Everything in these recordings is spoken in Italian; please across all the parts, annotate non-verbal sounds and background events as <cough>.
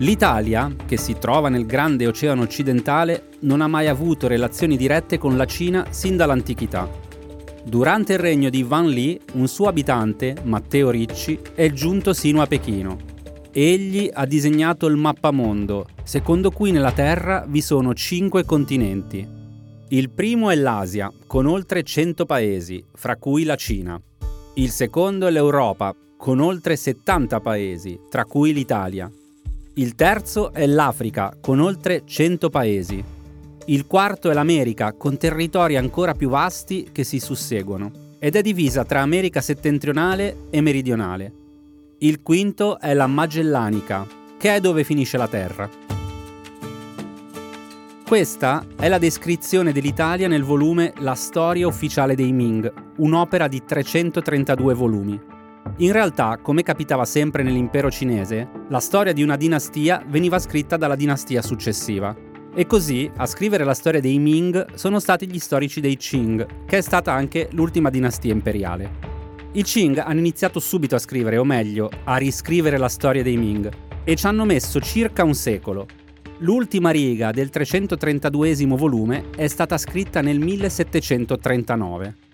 L'Italia, che si trova nel grande oceano occidentale, non ha mai avuto relazioni dirette con la Cina sin dall'antichità. Durante il regno di Van Li, un suo abitante, Matteo Ricci, è giunto sino a Pechino. Egli ha disegnato il mappamondo, secondo cui nella Terra vi sono cinque continenti. Il primo è l'Asia, con oltre 100 paesi, fra cui la Cina. Il secondo è l'Europa, con oltre 70 paesi, tra cui l'Italia. Il terzo è l'Africa, con oltre 100 paesi. Il quarto è l'America, con territori ancora più vasti che si susseguono, ed è divisa tra America settentrionale e meridionale. Il quinto è la Magellanica, che è dove finisce la Terra. Questa è la descrizione dell'Italia nel volume La storia ufficiale dei Ming, un'opera di 332 volumi. In realtà, come capitava sempre nell'impero cinese, la storia di una dinastia veniva scritta dalla dinastia successiva. E così, a scrivere la storia dei Ming sono stati gli storici dei Qing, che è stata anche l'ultima dinastia imperiale. I Qing hanno iniziato subito a scrivere, o meglio, a riscrivere la storia dei Ming, e ci hanno messo circa un secolo. L'ultima riga del 332 volume è stata scritta nel 1739.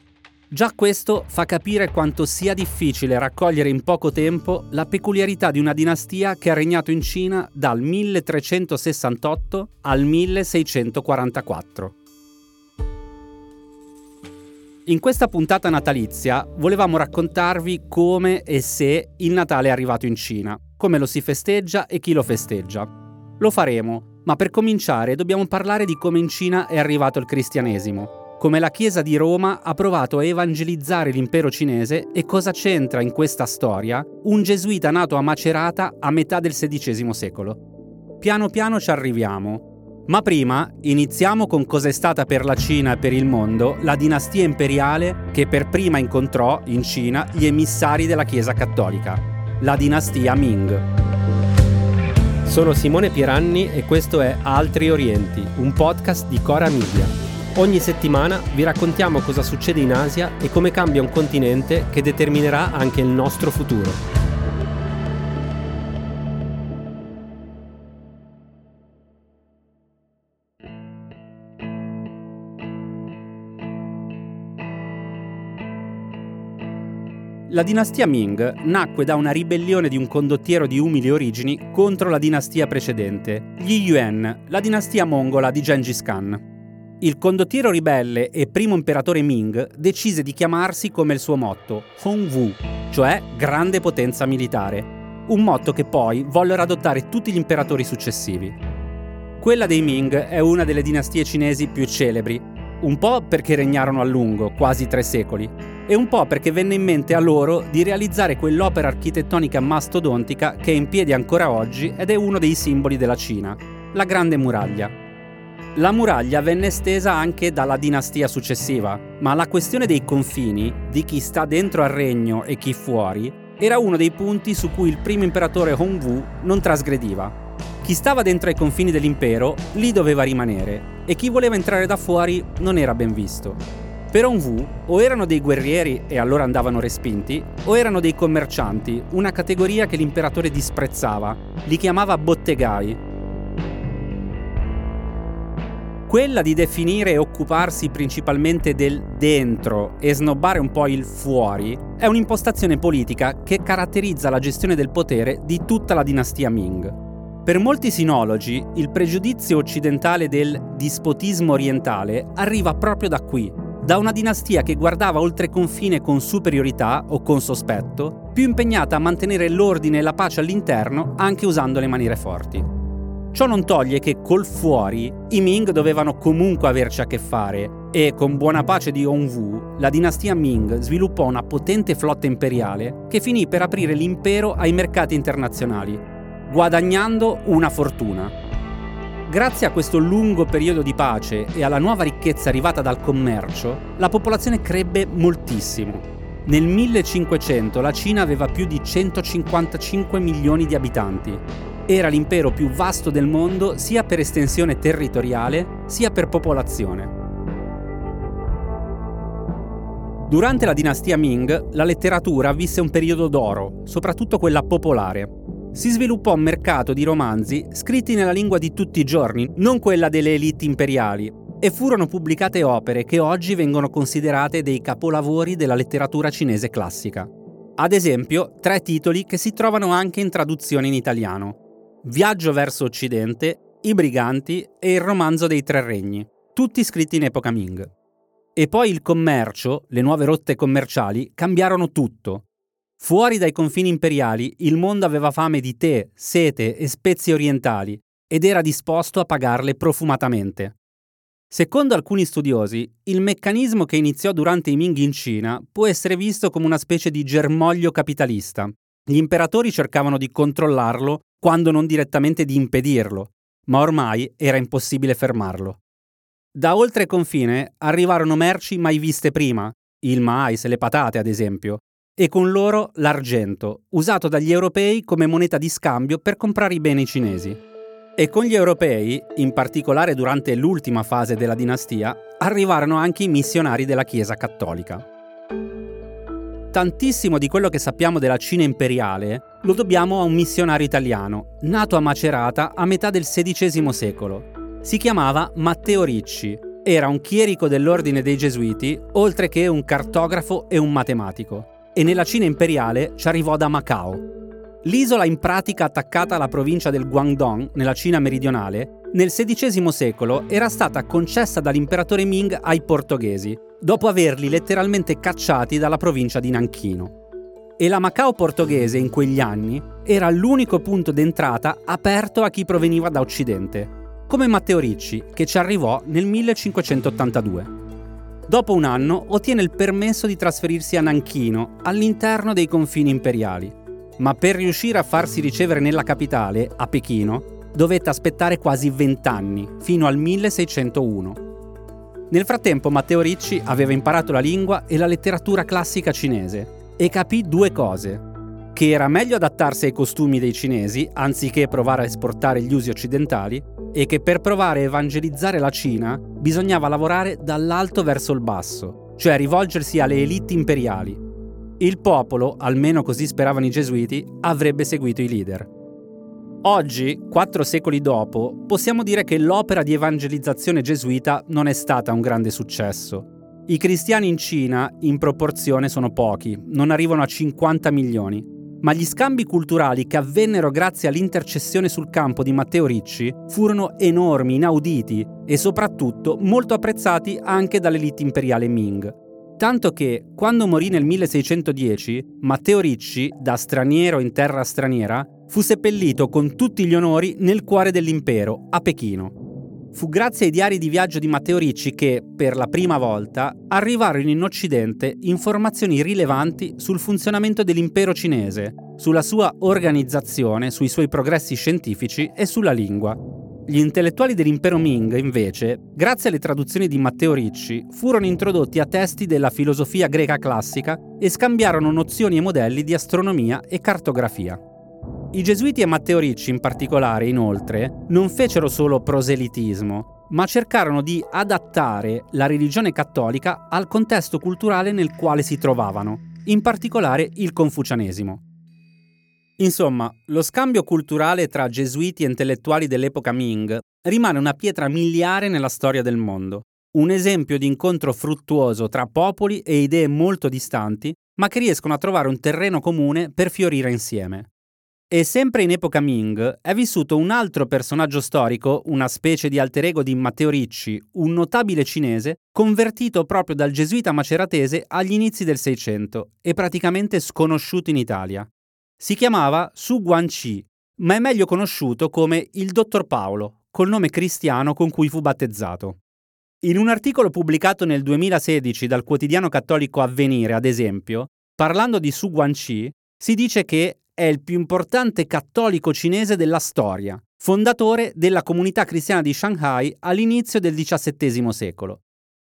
Già questo fa capire quanto sia difficile raccogliere in poco tempo la peculiarità di una dinastia che ha regnato in Cina dal 1368 al 1644. In questa puntata natalizia volevamo raccontarvi come e se il Natale è arrivato in Cina, come lo si festeggia e chi lo festeggia. Lo faremo, ma per cominciare dobbiamo parlare di come in Cina è arrivato il cristianesimo come la Chiesa di Roma ha provato a evangelizzare l'impero cinese e cosa c'entra in questa storia un gesuita nato a Macerata a metà del XVI secolo. Piano piano ci arriviamo, ma prima iniziamo con cosa è stata per la Cina e per il mondo la dinastia imperiale che per prima incontrò in Cina gli emissari della Chiesa cattolica, la dinastia Ming. Sono Simone Pieranni e questo è Altri Orienti, un podcast di Cora Media. Ogni settimana vi raccontiamo cosa succede in Asia e come cambia un continente che determinerà anche il nostro futuro. La dinastia Ming nacque da una ribellione di un condottiero di umili origini contro la dinastia precedente, gli Yuan, la dinastia mongola di Gengis Khan. Il condottiero ribelle e primo imperatore Ming decise di chiamarsi come il suo motto, Hongwu, cioè grande potenza militare, un motto che poi vollero adottare tutti gli imperatori successivi. Quella dei Ming è una delle dinastie cinesi più celebri, un po' perché regnarono a lungo, quasi tre secoli, e un po' perché venne in mente a loro di realizzare quell'opera architettonica mastodontica che è in piedi ancora oggi ed è uno dei simboli della Cina, la Grande Muraglia. La muraglia venne estesa anche dalla dinastia successiva, ma la questione dei confini, di chi sta dentro al regno e chi fuori, era uno dei punti su cui il primo imperatore Hongwu non trasgrediva. Chi stava dentro ai confini dell'impero lì doveva rimanere e chi voleva entrare da fuori non era ben visto. Per Hongwu o erano dei guerrieri e allora andavano respinti, o erano dei commercianti, una categoria che l'imperatore disprezzava, li chiamava bottegai quella di definire e occuparsi principalmente del dentro e snobbare un po' il fuori è un'impostazione politica che caratterizza la gestione del potere di tutta la dinastia Ming. Per molti sinologi, il pregiudizio occidentale del dispotismo orientale arriva proprio da qui, da una dinastia che guardava oltre confine con superiorità o con sospetto, più impegnata a mantenere l'ordine e la pace all'interno anche usando le maniere forti. Ciò non toglie che col fuori i Ming dovevano comunque averci a che fare e con buona pace di Hongwu, la dinastia Ming sviluppò una potente flotta imperiale che finì per aprire l'impero ai mercati internazionali, guadagnando una fortuna. Grazie a questo lungo periodo di pace e alla nuova ricchezza arrivata dal commercio, la popolazione crebbe moltissimo. Nel 1500 la Cina aveva più di 155 milioni di abitanti era l'impero più vasto del mondo sia per estensione territoriale sia per popolazione. Durante la dinastia Ming, la letteratura visse un periodo d'oro, soprattutto quella popolare. si sviluppò un mercato di romanzi scritti nella lingua di tutti i giorni, non quella delle elite imperiali, e furono pubblicate opere che oggi vengono considerate dei capolavori della letteratura cinese classica. Ad esempio, tre titoli che si trovano anche in traduzione in italiano. Viaggio verso Occidente, I briganti e Il romanzo dei tre regni, tutti scritti in epoca Ming. E poi il commercio, le nuove rotte commerciali, cambiarono tutto. Fuori dai confini imperiali, il mondo aveva fame di tè, sete e spezie orientali ed era disposto a pagarle profumatamente. Secondo alcuni studiosi, il meccanismo che iniziò durante i Ming in Cina può essere visto come una specie di germoglio capitalista. Gli imperatori cercavano di controllarlo quando non direttamente di impedirlo, ma ormai era impossibile fermarlo. Da oltre confine arrivarono merci mai viste prima, il mais le patate ad esempio, e con loro l'argento, usato dagli europei come moneta di scambio per comprare i beni cinesi. E con gli europei, in particolare durante l'ultima fase della dinastia, arrivarono anche i missionari della Chiesa cattolica. Tantissimo di quello che sappiamo della Cina imperiale lo dobbiamo a un missionario italiano, nato a Macerata a metà del XVI secolo. Si chiamava Matteo Ricci, era un chierico dell'ordine dei Gesuiti, oltre che un cartografo e un matematico e nella Cina imperiale ci arrivò da Macao. L'isola in pratica attaccata alla provincia del Guangdong, nella Cina meridionale, nel XVI secolo era stata concessa dall'imperatore Ming ai portoghesi, dopo averli letteralmente cacciati dalla provincia di Nanchino. E la Macao portoghese in quegli anni era l'unico punto d'entrata aperto a chi proveniva da Occidente, come Matteo Ricci, che ci arrivò nel 1582. Dopo un anno ottiene il permesso di trasferirsi a Nanchino, all'interno dei confini imperiali. Ma per riuscire a farsi ricevere nella capitale, a Pechino, dovette aspettare quasi vent'anni, fino al 1601. Nel frattempo Matteo Ricci aveva imparato la lingua e la letteratura classica cinese e capì due cose. Che era meglio adattarsi ai costumi dei cinesi anziché provare a esportare gli usi occidentali e che per provare a evangelizzare la Cina bisognava lavorare dall'alto verso il basso, cioè rivolgersi alle elite imperiali. Il popolo, almeno così speravano i gesuiti, avrebbe seguito i leader. Oggi, quattro secoli dopo, possiamo dire che l'opera di evangelizzazione gesuita non è stata un grande successo. I cristiani in Cina, in proporzione, sono pochi, non arrivano a 50 milioni ma gli scambi culturali che avvennero grazie all'intercessione sul campo di Matteo Ricci furono enormi, inauditi e soprattutto molto apprezzati anche dall'elite imperiale Ming. Tanto che, quando morì nel 1610, Matteo Ricci, da straniero in terra straniera, fu seppellito con tutti gli onori nel cuore dell'impero, a Pechino. Fu grazie ai diari di viaggio di Matteo Ricci che, per la prima volta, arrivarono in Occidente informazioni rilevanti sul funzionamento dell'impero cinese, sulla sua organizzazione, sui suoi progressi scientifici e sulla lingua. Gli intellettuali dell'impero Ming, invece, grazie alle traduzioni di Matteo Ricci, furono introdotti a testi della filosofia greca classica e scambiarono nozioni e modelli di astronomia e cartografia. I gesuiti e Matteo Ricci in particolare, inoltre, non fecero solo proselitismo, ma cercarono di adattare la religione cattolica al contesto culturale nel quale si trovavano, in particolare il confucianesimo. Insomma, lo scambio culturale tra gesuiti e intellettuali dell'epoca Ming rimane una pietra miliare nella storia del mondo, un esempio di incontro fruttuoso tra popoli e idee molto distanti, ma che riescono a trovare un terreno comune per fiorire insieme. E sempre in epoca Ming è vissuto un altro personaggio storico, una specie di alter ego di Matteo Ricci, un notabile cinese convertito proprio dal gesuita maceratese agli inizi del Seicento e praticamente sconosciuto in Italia. Si chiamava Su Guanci, ma è meglio conosciuto come il Dottor Paolo, col nome cristiano con cui fu battezzato. In un articolo pubblicato nel 2016 dal quotidiano cattolico Avvenire, ad esempio, parlando di Su Guanci, si dice che è il più importante cattolico cinese della storia, fondatore della comunità cristiana di Shanghai all'inizio del XVII secolo.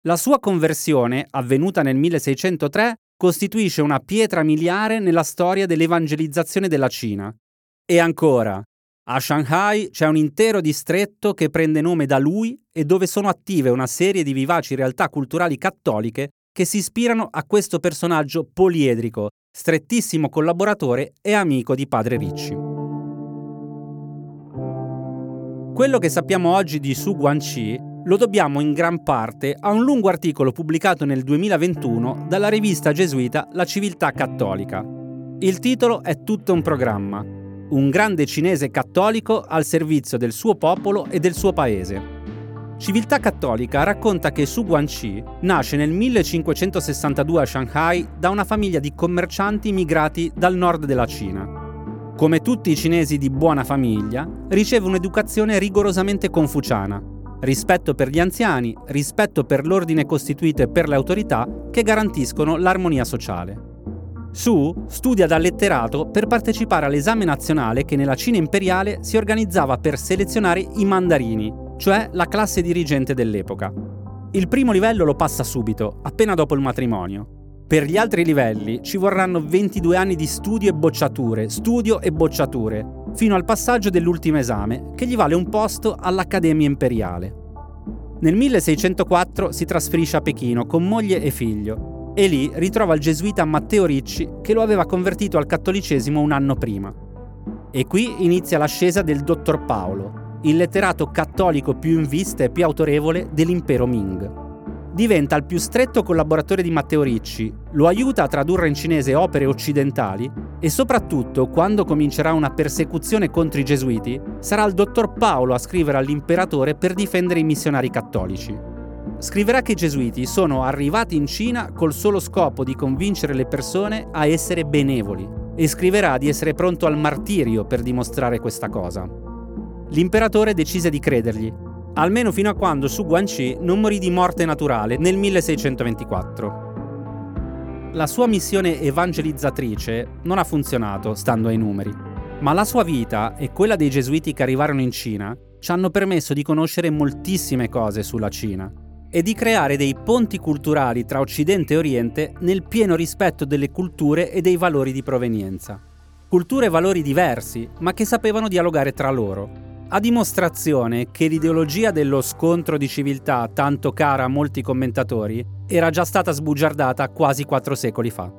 La sua conversione, avvenuta nel 1603, costituisce una pietra miliare nella storia dell'evangelizzazione della Cina. E ancora, a Shanghai c'è un intero distretto che prende nome da lui e dove sono attive una serie di vivaci realtà culturali cattoliche che si ispirano a questo personaggio poliedrico strettissimo collaboratore e amico di padre Ricci. Quello che sappiamo oggi di Su Guangxi lo dobbiamo in gran parte a un lungo articolo pubblicato nel 2021 dalla rivista gesuita La Civiltà Cattolica. Il titolo è tutto un programma, un grande cinese cattolico al servizio del suo popolo e del suo paese. Civiltà Cattolica racconta che Su Guangxi nasce nel 1562 a Shanghai da una famiglia di commercianti migrati dal nord della Cina. Come tutti i cinesi di buona famiglia, riceve un'educazione rigorosamente confuciana, rispetto per gli anziani, rispetto per l'ordine costituito e per le autorità che garantiscono l'armonia sociale. Su studia da letterato per partecipare all'esame nazionale che nella Cina imperiale si organizzava per selezionare i mandarini, cioè la classe dirigente dell'epoca. Il primo livello lo passa subito, appena dopo il matrimonio. Per gli altri livelli ci vorranno 22 anni di studio e bocciature, studio e bocciature, fino al passaggio dell'ultimo esame, che gli vale un posto all'Accademia Imperiale. Nel 1604 si trasferisce a Pechino con moglie e figlio e lì ritrova il gesuita Matteo Ricci che lo aveva convertito al cattolicesimo un anno prima. E qui inizia l'ascesa del dottor Paolo, il letterato cattolico più in vista e più autorevole dell'impero Ming. Diventa il più stretto collaboratore di Matteo Ricci, lo aiuta a tradurre in cinese opere occidentali e soprattutto, quando comincerà una persecuzione contro i gesuiti, sarà il dottor Paolo a scrivere all'imperatore per difendere i missionari cattolici. Scriverà che i gesuiti sono arrivati in Cina col solo scopo di convincere le persone a essere benevoli e scriverà di essere pronto al martirio per dimostrare questa cosa. L'imperatore decise di credergli, almeno fino a quando Su Guangxi non morì di morte naturale nel 1624. La sua missione evangelizzatrice non ha funzionato, stando ai numeri, ma la sua vita e quella dei gesuiti che arrivarono in Cina ci hanno permesso di conoscere moltissime cose sulla Cina e di creare dei ponti culturali tra Occidente e Oriente nel pieno rispetto delle culture e dei valori di provenienza. Culture e valori diversi, ma che sapevano dialogare tra loro, a dimostrazione che l'ideologia dello scontro di civiltà, tanto cara a molti commentatori, era già stata sbugiardata quasi quattro secoli fa.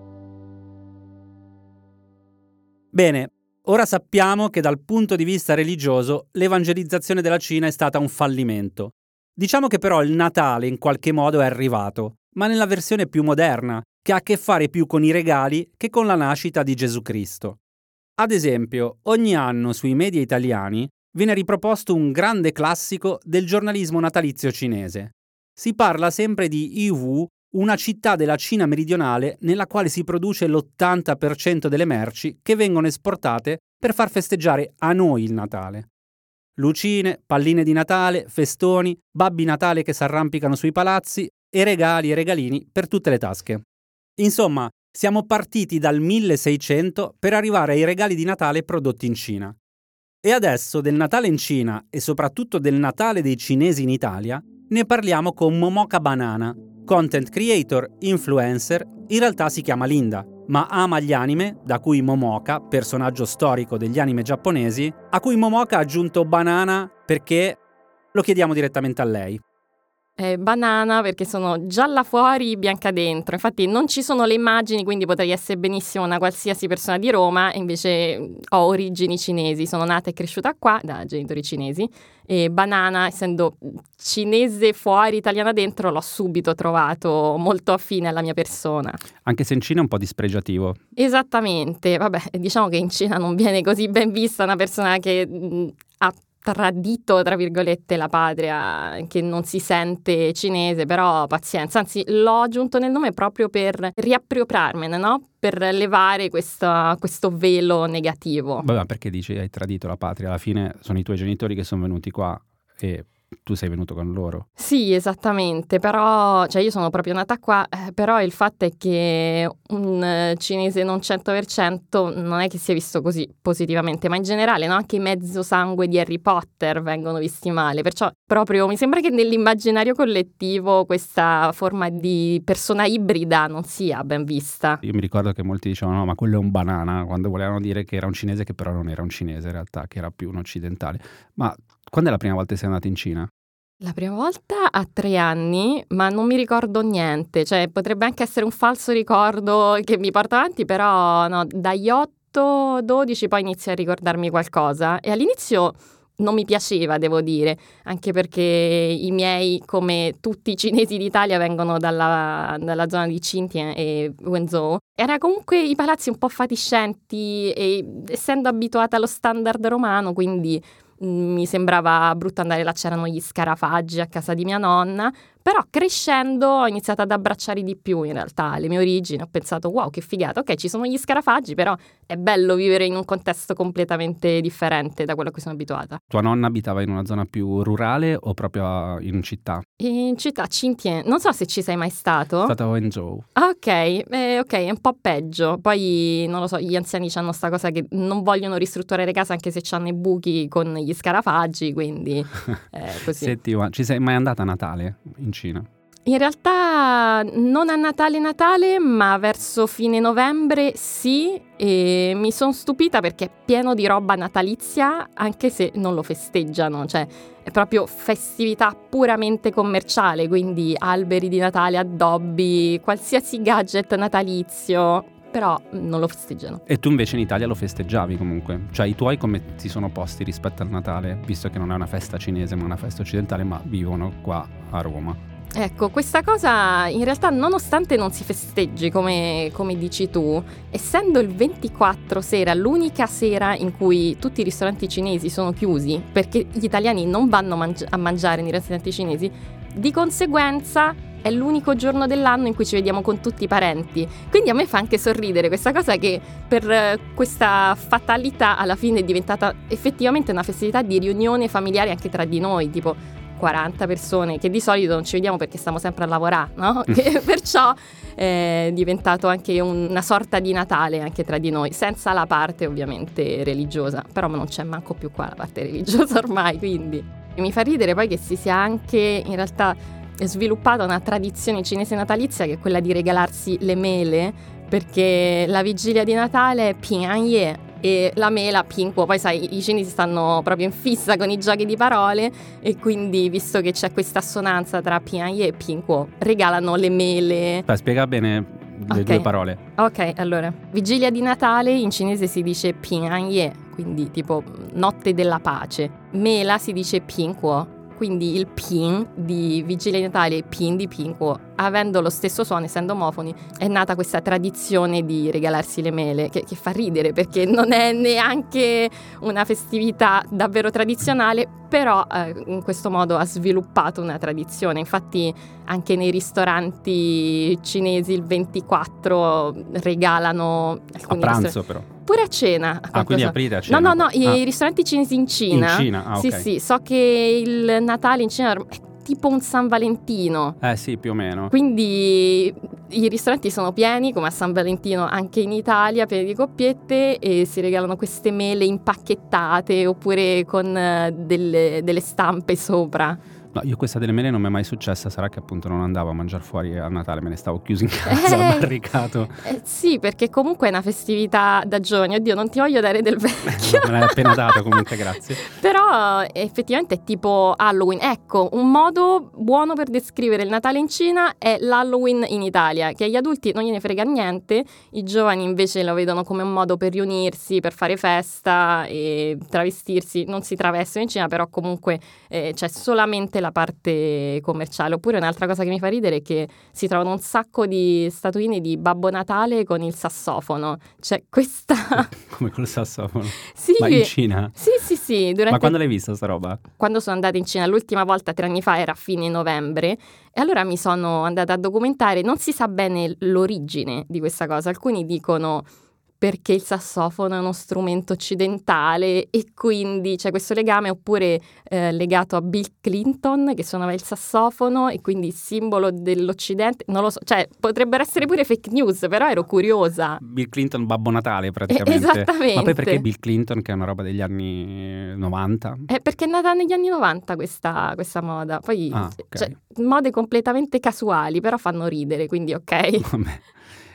Bene, ora sappiamo che dal punto di vista religioso l'evangelizzazione della Cina è stata un fallimento. Diciamo che però il Natale in qualche modo è arrivato, ma nella versione più moderna, che ha a che fare più con i regali che con la nascita di Gesù Cristo. Ad esempio, ogni anno sui media italiani viene riproposto un grande classico del giornalismo natalizio cinese. Si parla sempre di Yiwu, una città della Cina meridionale nella quale si produce l'80% delle merci che vengono esportate per far festeggiare a noi il Natale. Lucine, palline di Natale, festoni, babbi Natale che s'arrampicano sui palazzi e regali e regalini per tutte le tasche. Insomma, siamo partiti dal 1600 per arrivare ai regali di Natale prodotti in Cina. E adesso del Natale in Cina e soprattutto del Natale dei cinesi in Italia ne parliamo con Momoka Banana, content creator, influencer, in realtà si chiama Linda, ma ama gli anime, da cui Momoka, personaggio storico degli anime giapponesi, a cui Momoka ha aggiunto banana perché lo chiediamo direttamente a lei eh, banana perché sono gialla fuori, bianca dentro. Infatti non ci sono le immagini, quindi potrei essere benissimo una qualsiasi persona di Roma, invece ho origini cinesi, sono nata e cresciuta qua da genitori cinesi e banana, essendo cinese fuori, italiana dentro, l'ho subito trovato molto affine alla mia persona. Anche se in Cina è un po' dispregiativo. Esattamente, vabbè, diciamo che in Cina non viene così ben vista una persona che ha tradito, tra virgolette, la patria, che non si sente cinese, però pazienza, anzi l'ho aggiunto nel nome proprio per riappropriarmene, no? Per levare questa, questo velo negativo. Vabbè, perché dici hai tradito la patria? Alla fine sono i tuoi genitori che sono venuti qua e tu sei venuto con loro. Sì, esattamente, però cioè io sono proprio nata qua, eh, però il fatto è che un eh, cinese non 100% non è che sia visto così positivamente, ma in generale no? anche i mezzo sangue di Harry Potter vengono visti male, perciò proprio mi sembra che nell'immaginario collettivo questa forma di persona ibrida non sia ben vista. Io mi ricordo che molti dicevano no, ma quello è un banana, quando volevano dire che era un cinese che però non era un cinese in realtà, che era più un occidentale. Ma quando è la prima volta che sei andata in Cina? La prima volta a tre anni, ma non mi ricordo niente, cioè potrebbe anche essere un falso ricordo che mi porta avanti, però no, dagli 8-12 poi inizio a ricordarmi qualcosa e all'inizio non mi piaceva, devo dire, anche perché i miei, come tutti i cinesi d'Italia, vengono dalla, dalla zona di Xinjiang e Wenzhou. Era comunque i palazzi un po' fatiscenti e essendo abituata allo standard romano, quindi mi sembrava brutto andare là, c'erano gli scarafaggi a casa di mia nonna, però crescendo ho iniziato ad abbracciare di più in realtà le mie origini, ho pensato wow che figata, ok ci sono gli scarafaggi, però è bello vivere in un contesto completamente differente da quello a cui sono abituata. Tua nonna abitava in una zona più rurale o proprio in città? In città, Cintien, non so se ci sei mai stato. Stata a Wenzhou. Ah, ok, eh, ok, è un po' peggio. Poi, non lo so, gli anziani hanno questa cosa che non vogliono ristrutturare casa anche se hanno i buchi con gli scarafaggi, quindi <laughs> eh, così. Senti, ci sei mai andata a Natale in Cina? In realtà non a Natale Natale, ma verso fine novembre sì, e mi sono stupita perché è pieno di roba natalizia, anche se non lo festeggiano, cioè è proprio festività puramente commerciale, quindi alberi di Natale, addobbi, qualsiasi gadget natalizio, però non lo festeggiano. E tu invece in Italia lo festeggiavi comunque? Cioè i tuoi come si sono posti rispetto al Natale, visto che non è una festa cinese ma una festa occidentale, ma vivono qua a Roma? Ecco, questa cosa in realtà nonostante non si festeggi come, come, dici tu, essendo il 24 sera l'unica sera in cui tutti i ristoranti cinesi sono chiusi perché gli italiani non vanno mangi- a mangiare nei ristoranti cinesi, di conseguenza è l'unico giorno dell'anno in cui ci vediamo con tutti i parenti. Quindi a me fa anche sorridere questa cosa che per questa fatalità alla fine è diventata effettivamente una festività di riunione familiare anche tra di noi, tipo 40 persone che di solito non ci vediamo perché stiamo sempre a lavorare, no? <laughs> perciò è diventato anche una sorta di Natale anche tra di noi, senza la parte ovviamente religiosa, però non c'è manco più qua la parte religiosa <laughs> ormai, quindi mi fa ridere poi che si sia anche in realtà sviluppata una tradizione cinese natalizia che è quella di regalarsi le mele perché la vigilia di Natale è Pinanye e la mela Pinquo, poi sai i cinesi stanno proprio in fissa con i giochi di parole e quindi visto che c'è questa assonanza tra Pianye e Pinquo regalano le mele. Dai, spiega bene le okay. due parole. Ok, allora, vigilia di Natale in cinese si dice Pinanye, quindi tipo notte della pace. Mela si dice Pinquo, quindi il pin di Vigilia di Natale pin di Pinquo, avendo lo stesso suono, essendo omofoni, è nata questa tradizione di regalarsi le mele, che, che fa ridere perché non è neanche una festività davvero tradizionale, però eh, in questo modo ha sviluppato una tradizione. Infatti anche nei ristoranti cinesi il 24 regalano... A pranzo però pure a cena. Ah, quindi aprite a cena? No, no, no, ah. i ristoranti cinesi in Cina. In Cina, ah, Sì, sì, so che il Natale in Cina è tipo un San Valentino. Eh sì, più o meno. Quindi i ristoranti sono pieni, come a San Valentino anche in Italia, pieni di coppiette e si regalano queste mele impacchettate oppure con eh, delle, delle stampe sopra. No, io questa delle mele non mi è mai successa, sarà che appunto non andavo a mangiare fuori a Natale, me ne stavo chiuso in casa, eh, barricato. Eh, sì, perché comunque è una festività da giorni, oddio non ti voglio dare del vecchio. me l'hai appena <laughs> dato comunque, grazie. Però effettivamente è tipo Halloween. Ecco, un modo buono per descrivere il Natale in Cina è l'Halloween in Italia, che agli adulti non gliene frega niente, i giovani invece lo vedono come un modo per riunirsi, per fare festa e travestirsi. Non si travestono in Cina, però comunque eh, c'è solamente la parte commerciale. Oppure un'altra cosa che mi fa ridere è che si trovano un sacco di statuine di Babbo Natale con il sassofono. Cioè, questa. <laughs> Come col sassofono? Sì. Ma in Cina? Sì, sì, sì. Durante... Ma quando l'hai vista sta roba? Quando sono andata in Cina l'ultima volta, tre anni fa, era a fine novembre. E allora mi sono andata a documentare. Non si sa bene l'origine di questa cosa. Alcuni dicono perché il sassofono è uno strumento occidentale e quindi c'è questo legame, oppure eh, legato a Bill Clinton che suonava il sassofono e quindi simbolo dell'Occidente, non lo so, cioè potrebbero essere pure fake news, però ero curiosa. Bill Clinton Babbo Natale praticamente. esattamente. Ma poi perché Bill Clinton che è una roba degli anni 90? È perché è nata negli anni 90 questa, questa moda, poi ah, okay. cioè, mode completamente casuali, però fanno ridere, quindi ok. <laughs> Vabbè.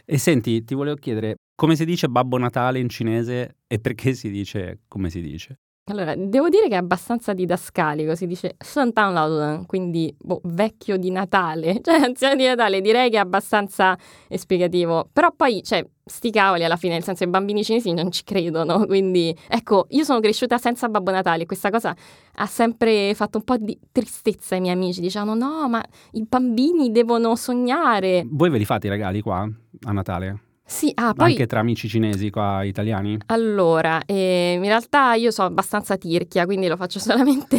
E senti, ti volevo chiedere, come si dice Babbo Natale in cinese e perché si dice come si dice? Allora, devo dire che è abbastanza didascalico, si dice Sant'Anlauden, quindi boh, vecchio di Natale, <laughs> cioè anziano di Natale, direi che è abbastanza esplicativo. Però poi, cioè, sti cavoli alla fine, nel senso i bambini cinesi non ci credono, <laughs> quindi ecco, io sono cresciuta senza Babbo Natale e questa cosa ha sempre fatto un po' di tristezza ai miei amici, dicevano no, ma i bambini devono sognare. Voi ve li fate i regali qua a Natale? Sì, ah, poi... Anche tra amici cinesi qua italiani? Allora, eh, in realtà io sono abbastanza tirchia, quindi lo faccio <laughs> solamente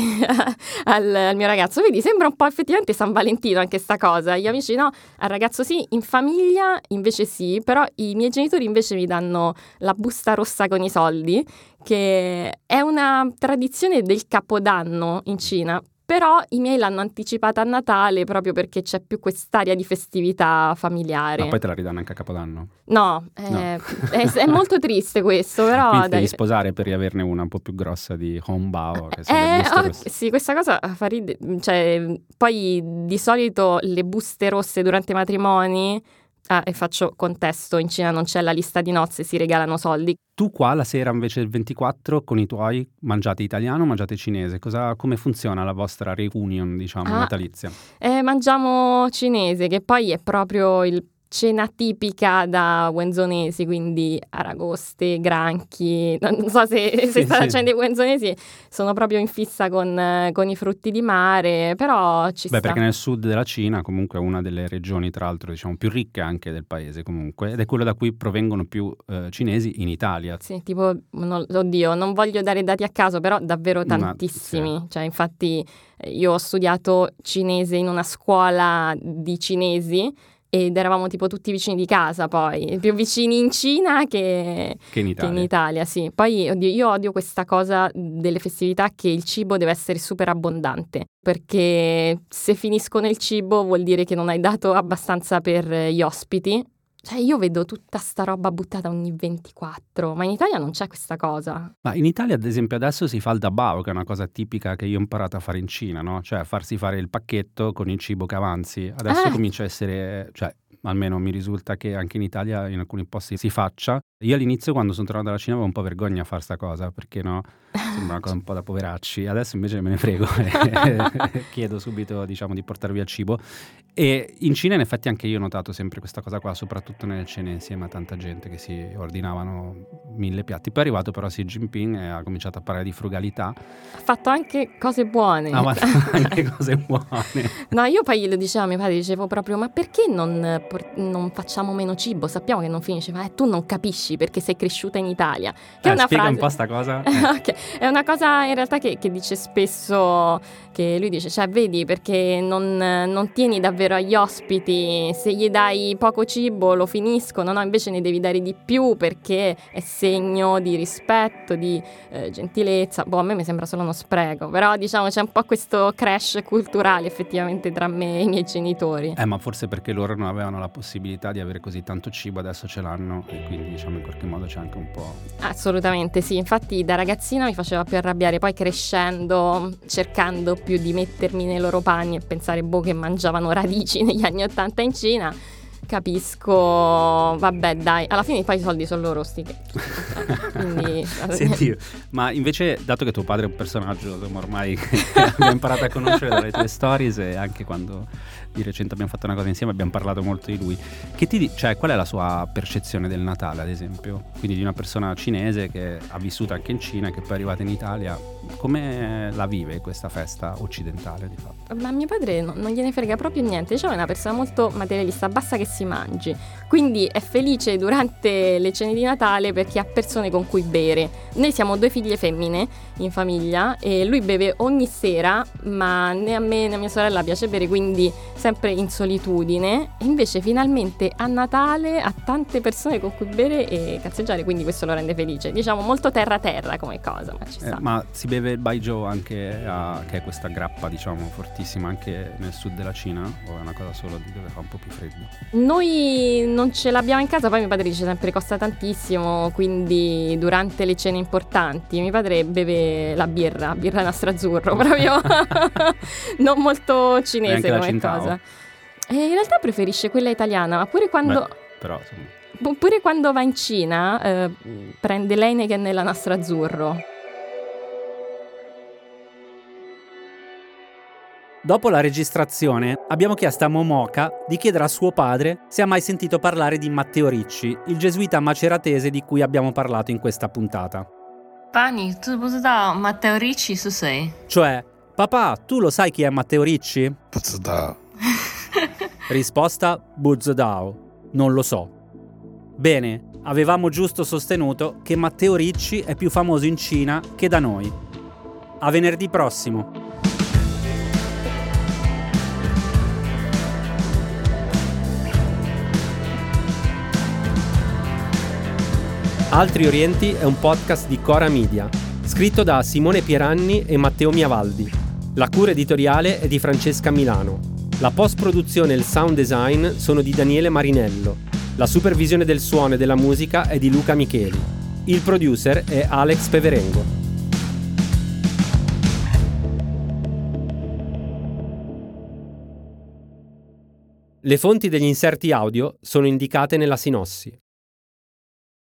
al, al, mio ragazzo. Vedi, sembra un po' effettivamente San Valentino anche sta cosa. Gli amici no, al ragazzo sì, in famiglia invece sì, però i miei genitori invece mi danno la busta rossa con i soldi, che è una tradizione del Capodanno in Cina, però i miei l'hanno anticipata a Natale proprio perché c'è più quest'aria di festività familiare. Ma poi te la ridanno anche a Capodanno? No, eh, no. È, è, molto triste questo, però... Quindi devi sposare per riaverne una un po' più grossa di Hongbao. Che eh, oh, sì, questa cosa fa ridere. Cioè, poi di solito le buste rosse durante i matrimoni Ah, e faccio contesto, in Cina non c'è la lista di nozze, si regalano soldi. Tu qua la sera invece del 24 con i tuoi mangiate italiano o mangiate cinese? Cosa, come funziona la vostra reunion, diciamo, ah, natalizia? Eh, mangiamo cinese, che poi è proprio il cena tipica da wenzonesi, quindi aragoste, granchi, non so se, se sì, sta facendo sì. i wenzonesi, sono proprio in fissa con, con, i frutti di mare, però ci Beh, sta. perché nel sud della Cina comunque è una delle regioni, tra l'altro, diciamo, più ricche anche del paese comunque, ed è quello da cui provengono più eh, cinesi in Italia. Sì, tipo, non, oddio, non voglio dare dati a caso, però davvero tantissimi. Ma, sì. Cioè, infatti io ho studiato cinese in una scuola di cinesi, ed eravamo tipo tutti vicini di casa poi, più vicini in Cina che, che, in, Italia. Che in Italia. sì. Poi oddio, io odio questa cosa delle festività che il cibo deve essere super abbondante, perché se finiscono il cibo vuol dire che non hai dato abbastanza per gli ospiti cioè, io vedo tutta sta roba buttata ogni 24, ma in Italia non c'è questa cosa. Ma in Italia, ad esempio, adesso si fa il dabao, che è una cosa tipica che io ho imparato a fare in Cina, no? Cioè, farsi fare il pacchetto con il cibo che avanzi. Adesso eh. comincia a essere, cioè, almeno mi risulta che anche in Italia in alcuni posti si faccia. Io all'inizio quando sono tornato dalla Cina avevo un po' vergogna a fare sta cosa, perché no, sembra una cosa un po' da poveracci. Adesso invece me ne frego e <laughs> chiedo subito, diciamo, di portare via il cibo. E in Cina in effetti anche io ho notato sempre questa cosa qua, soprattutto nelle cene insieme a tanta gente che si ordinavano mille piatti. Poi è arrivato però Xi Jinping e ha cominciato a parlare di frugalità. Ha fatto anche cose buone. Ha fatto <laughs> anche cose buone. no, io poi lo dicevo a mio padre, dicevo proprio, ma perché non, non facciamo meno cibo? Sappiamo che non finisce, ma eh, tu non capisci perché sei cresciuta in Italia. Che eh, è una spiega frase... un po' sta cosa. <laughs> okay. È una cosa in realtà che, che, dice spesso, che lui dice, cioè vedi perché non, non tieni davvero agli ospiti, se gli dai poco cibo lo finiscono, no? Invece ne devi dare di più perché è segno di rispetto, di eh, gentilezza. Boh, a me mi sembra solo uno spreco, però diciamo c'è un po' questo crash culturale effettivamente tra me e i miei genitori. Eh, ma forse perché loro non avevano la possibilità di avere così tanto cibo, adesso ce l'hanno e quindi diciamo in qualche modo c'è anche un po'... Assolutamente sì, infatti da ragazzina mi faceva più arrabbiare, poi crescendo, cercando più di mettermi nei loro panni e pensare boh che mangiavano radici <laughs> negli anni Ottanta in Cina capisco, vabbè dai, alla fine poi i soldi sono loro sti <laughs> Quindi... Senti, ma invece dato che tuo padre è un personaggio ormai <laughs> abbiamo imparato a conoscere dalle tue stories e anche quando di recente abbiamo fatto una cosa insieme, abbiamo parlato molto di lui. Che ti, cioè, qual è la sua percezione del Natale, ad esempio? Quindi di una persona cinese che ha vissuto anche in Cina e che poi è arrivata in Italia, come la vive questa festa occidentale di fatto? Ma mio padre non, non gliene frega proprio niente, diciamo è una persona molto materialista, basta che si mangi. Quindi è felice durante le cene di Natale perché ha persone con cui bere. Noi siamo due figlie femmine in famiglia e lui beve ogni sera, ma né a me né a mia sorella piace bere, quindi sempre in solitudine. Invece finalmente a Natale ha tante persone con cui bere e cazzeggiare, quindi questo lo rende felice. Diciamo molto terra terra come cosa, ma ci eh, sta. Eh, ma si beve il baijiu anche a, che è questa grappa, diciamo, fortissima anche nel sud della Cina o è una cosa solo di dove fa un po' più freddo? Noi non ce l'abbiamo in casa, poi mio padre dice sempre costa tantissimo, quindi durante le cene importanti mio padre beve la birra, birra nastro azzurro, <laughs> proprio <laughs> non molto cinese come cosa. E in realtà preferisce quella italiana, ma pure quando... Beh, però, insomma... Pure quando va in Cina eh, prende l'Heineken nella nastro azzurro. Dopo la registrazione abbiamo chiesto a Momoka di chiedere a suo padre se ha mai sentito parlare di Matteo Ricci, il gesuita maceratese di cui abbiamo parlato in questa puntata. Pani, tu non sai Matteo Ricci su sei? Cioè, papà, tu lo sai chi è Matteo Ricci? Buzzodao. <laughs> Risposta Buzzodao. Non lo so. Bene, avevamo giusto sostenuto che Matteo Ricci è più famoso in Cina che da noi. A venerdì prossimo. Altri Orienti è un podcast di Cora Media, scritto da Simone Pieranni e Matteo Miavaldi. La cura editoriale è di Francesca Milano. La post-produzione e il sound design sono di Daniele Marinello. La supervisione del suono e della musica è di Luca Micheli. Il producer è Alex Peverengo. Le fonti degli inserti audio sono indicate nella sinossi.